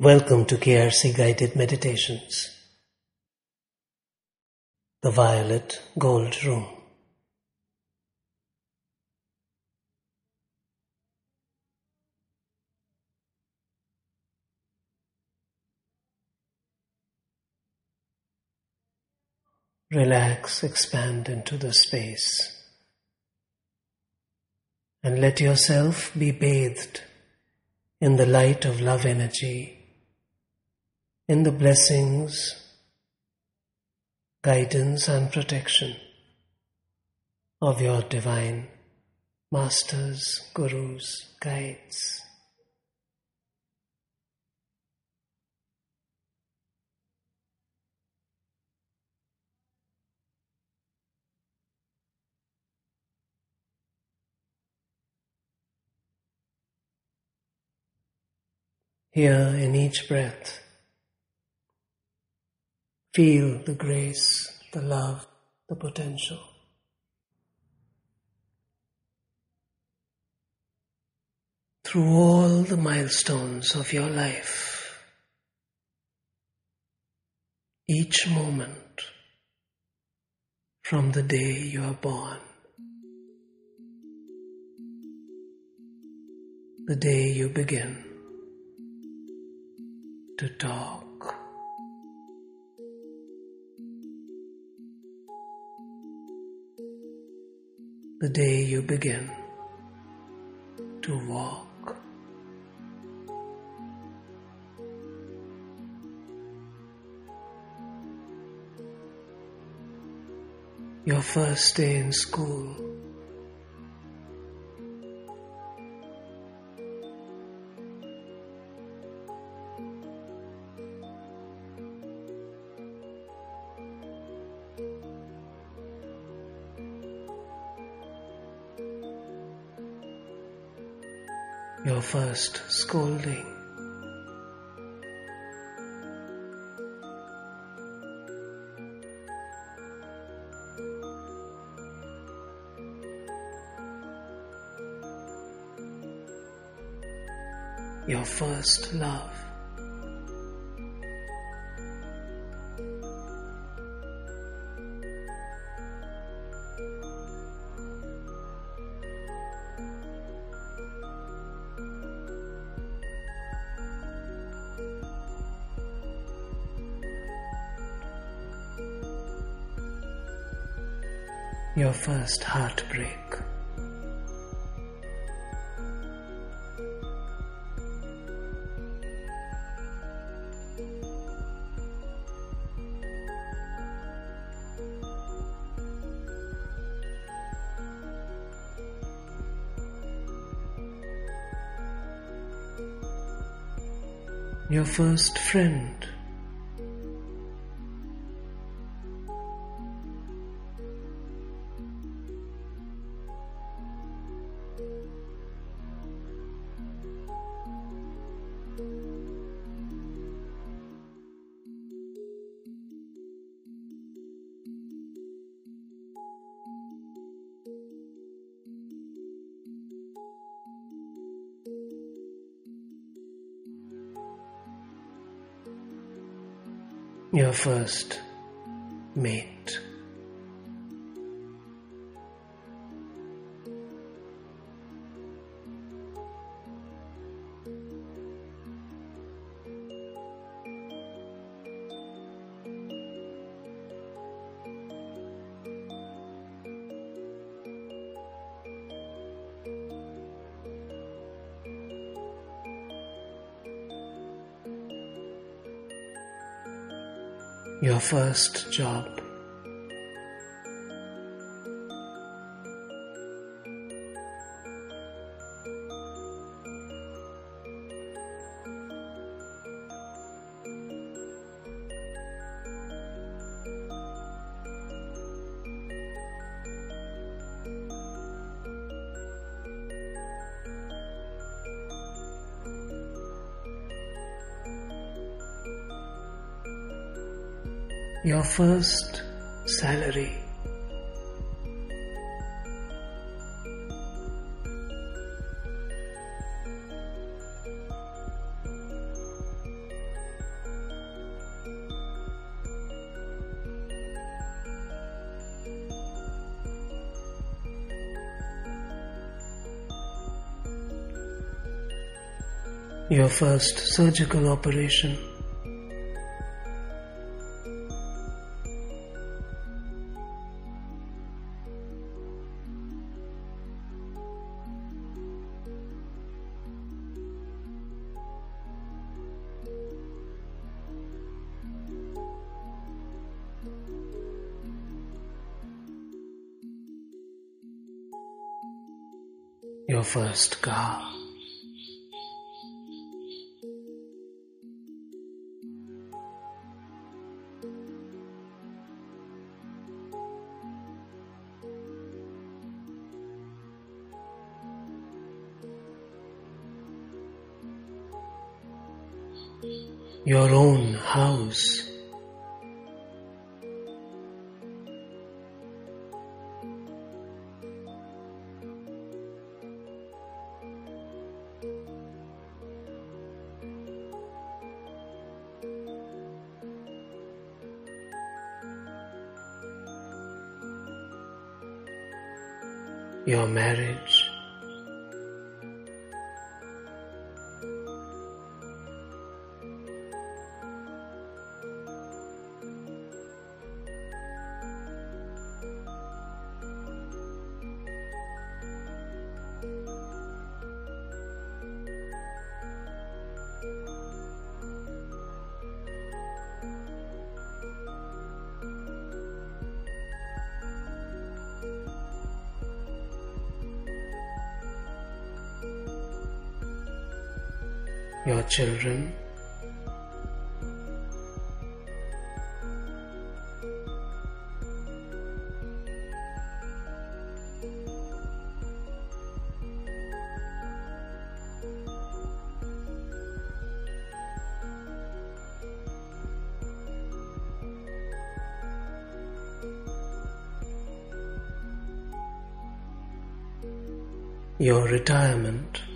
Welcome to KRC Guided Meditations. The Violet Gold Room. Relax, expand into the space. And let yourself be bathed in the light of love energy in the blessings, guidance, and protection of your divine masters, gurus, guides. Here in each breath, Feel the grace, the love, the potential. Through all the milestones of your life, each moment from the day you are born, the day you begin to talk. The day you begin to walk. Your first day in school. First scolding. Your first love. Your first heartbreak. Your first friend. Your first mate. First job. your first salary. Your first surgical operation. Your first car. your own marriage. Your children. Your retirement.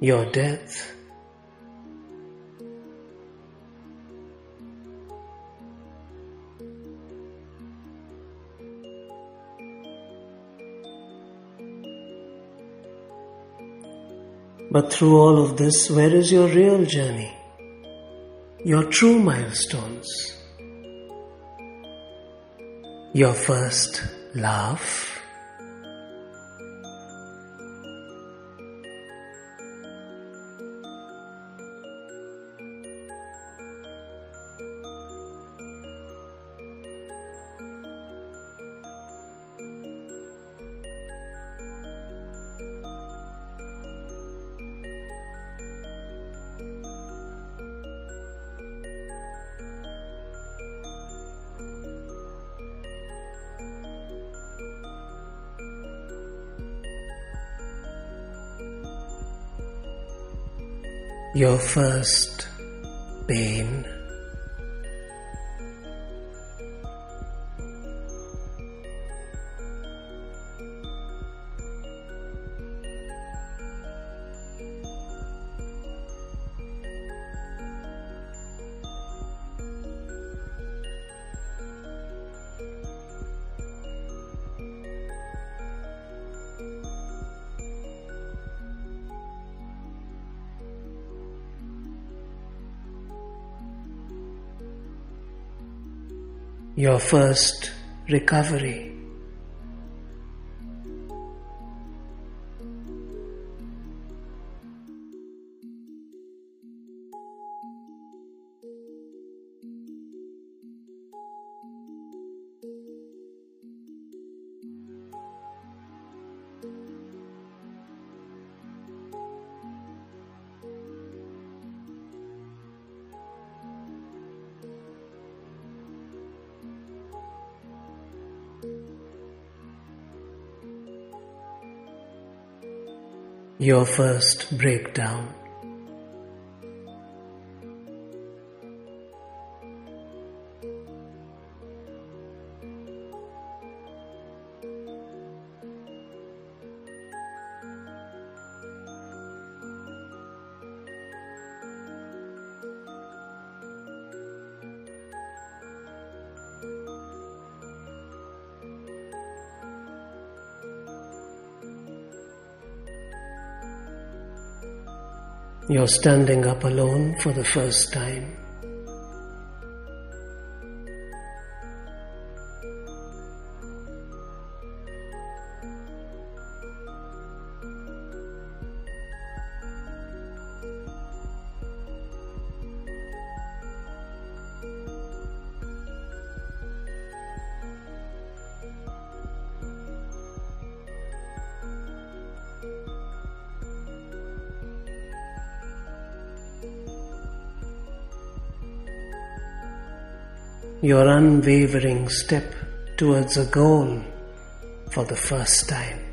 Your death. But through all of this, where is your real journey? Your true milestones? Your first laugh? Your first pain. Your first recovery. Your first breakdown. You're standing up alone for the first time. Your unwavering step towards a goal for the first time.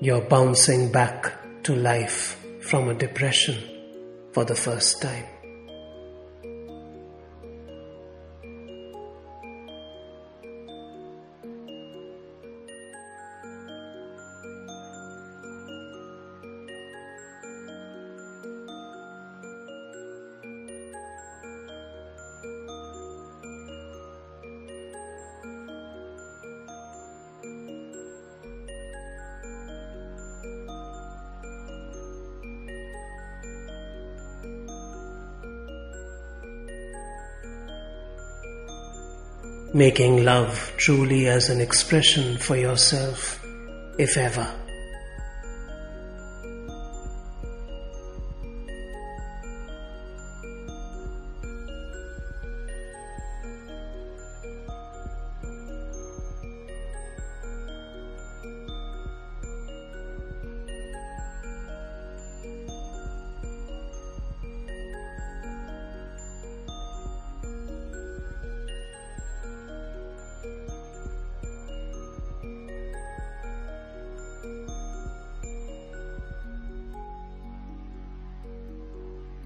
You're bouncing back to life from a depression for the first time. Making love truly as an expression for yourself, if ever.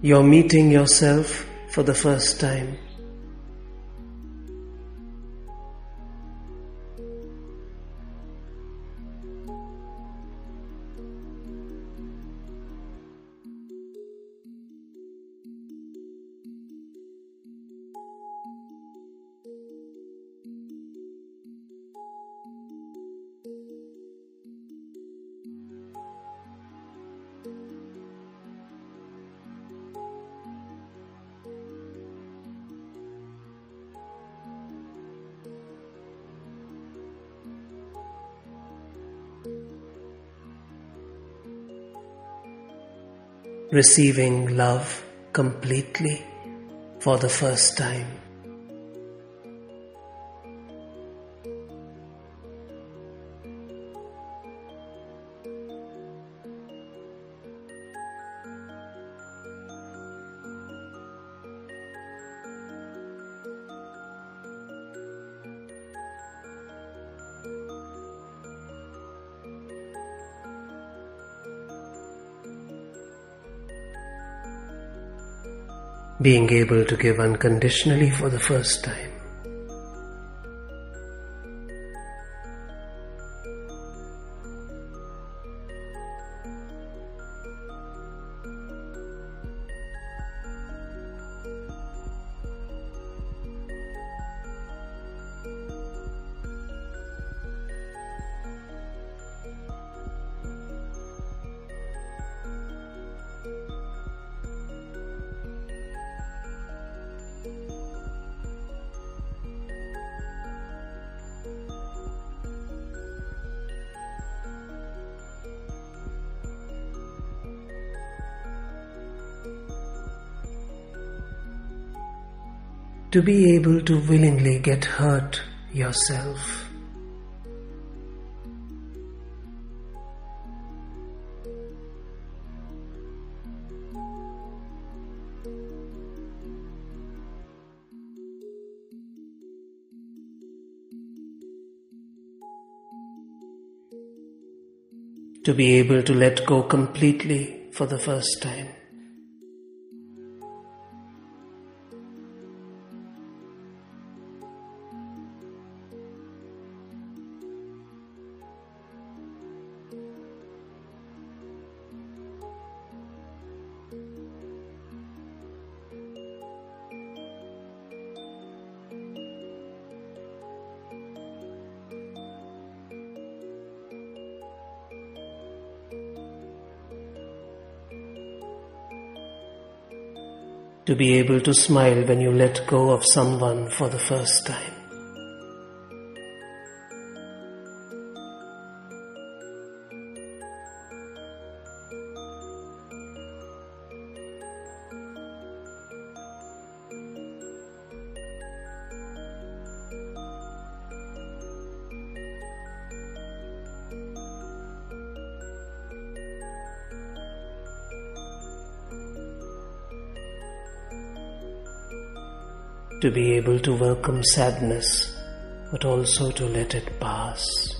You're meeting yourself for the first time. Receiving love completely for the first time. Being able to give unconditionally for the first time. to be able to willingly get hurt yourself. to be able to let go completely for the first time. To be able to smile when you let go of someone for the first time. To be able to welcome sadness, but also to let it pass.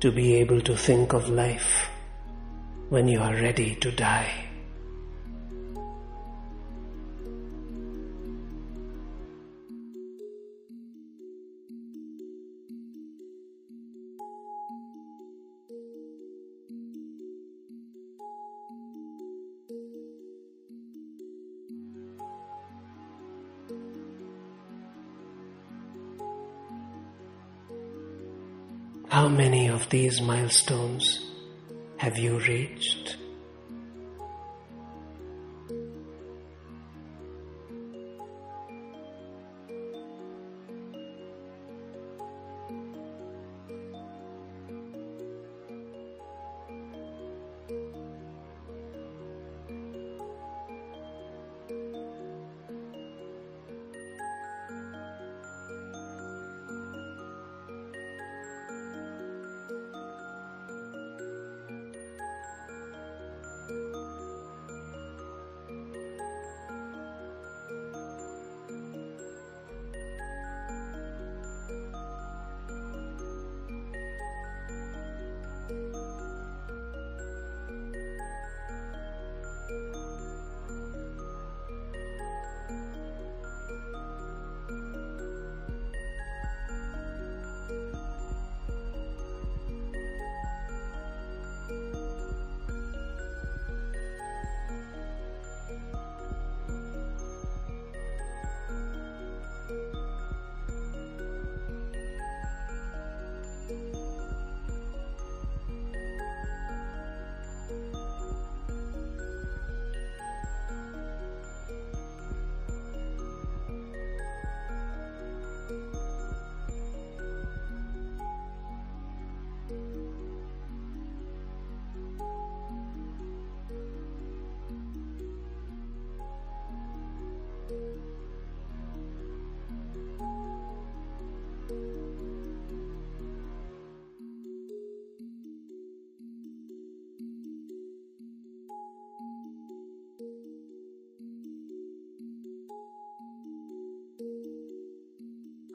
To be able to think of life when you are ready to die. These milestones have you reached?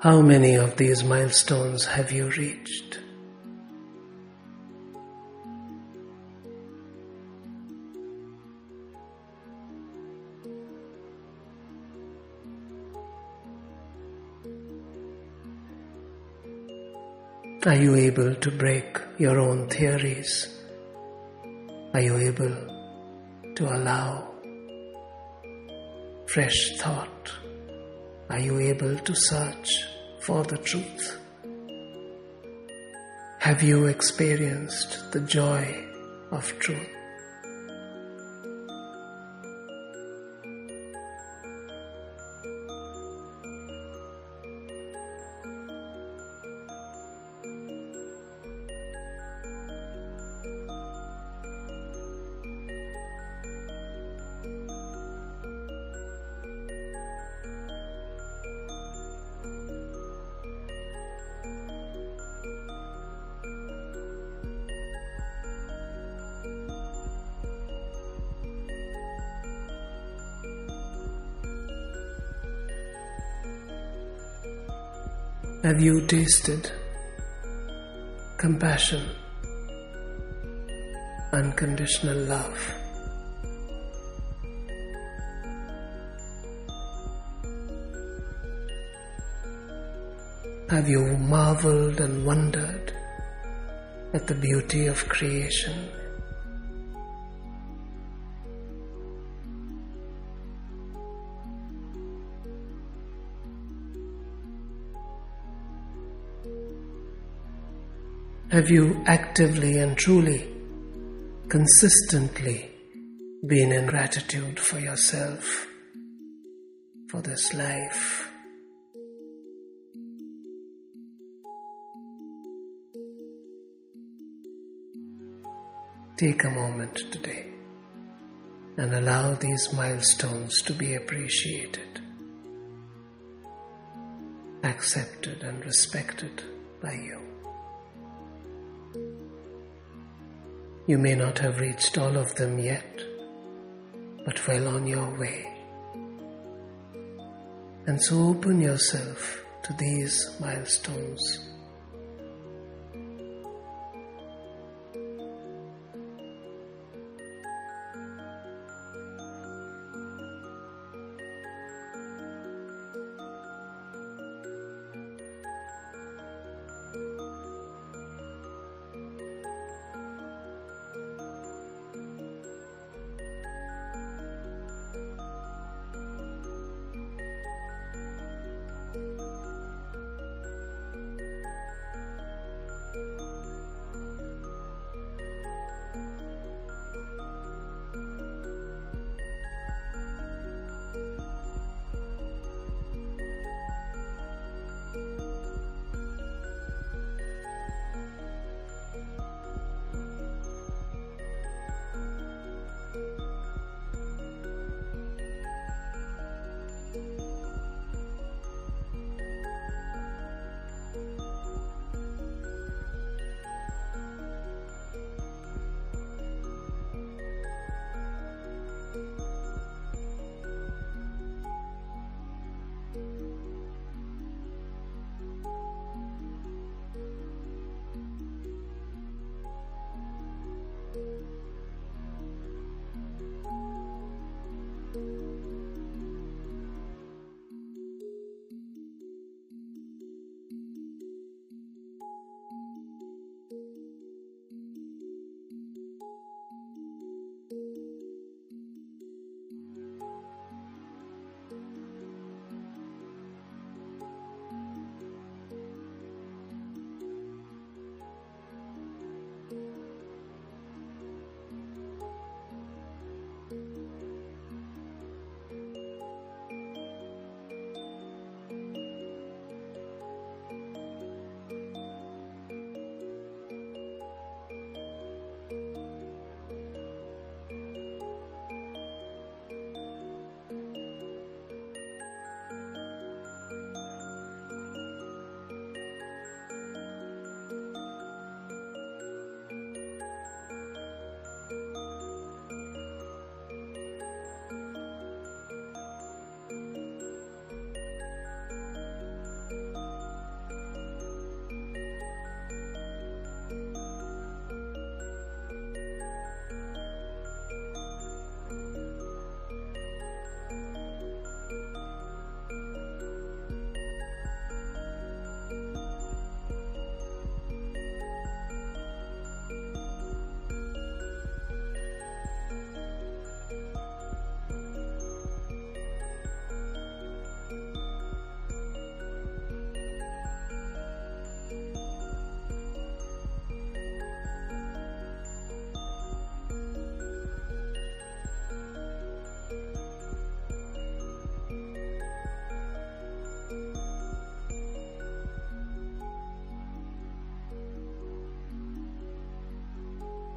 How many of these milestones have you reached? Are you able to break your own theories? Are you able to allow fresh thought? Are you able to search for the truth? Have you experienced the joy of truth? Have you tasted compassion, unconditional love? Have you marveled and wondered at the beauty of creation? Have you actively and truly, consistently been in gratitude for yourself, for this life? Take a moment today and allow these milestones to be appreciated, accepted, and respected by you. You may not have reached all of them yet, but well on your way. And so open yourself to these milestones.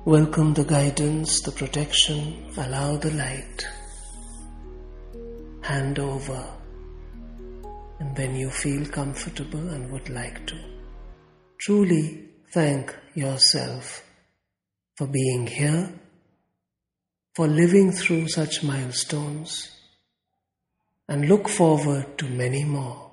Welcome the guidance, the protection, allow the light. Hand over. And when you feel comfortable and would like to, truly thank yourself for being here, for living through such milestones, and look forward to many more.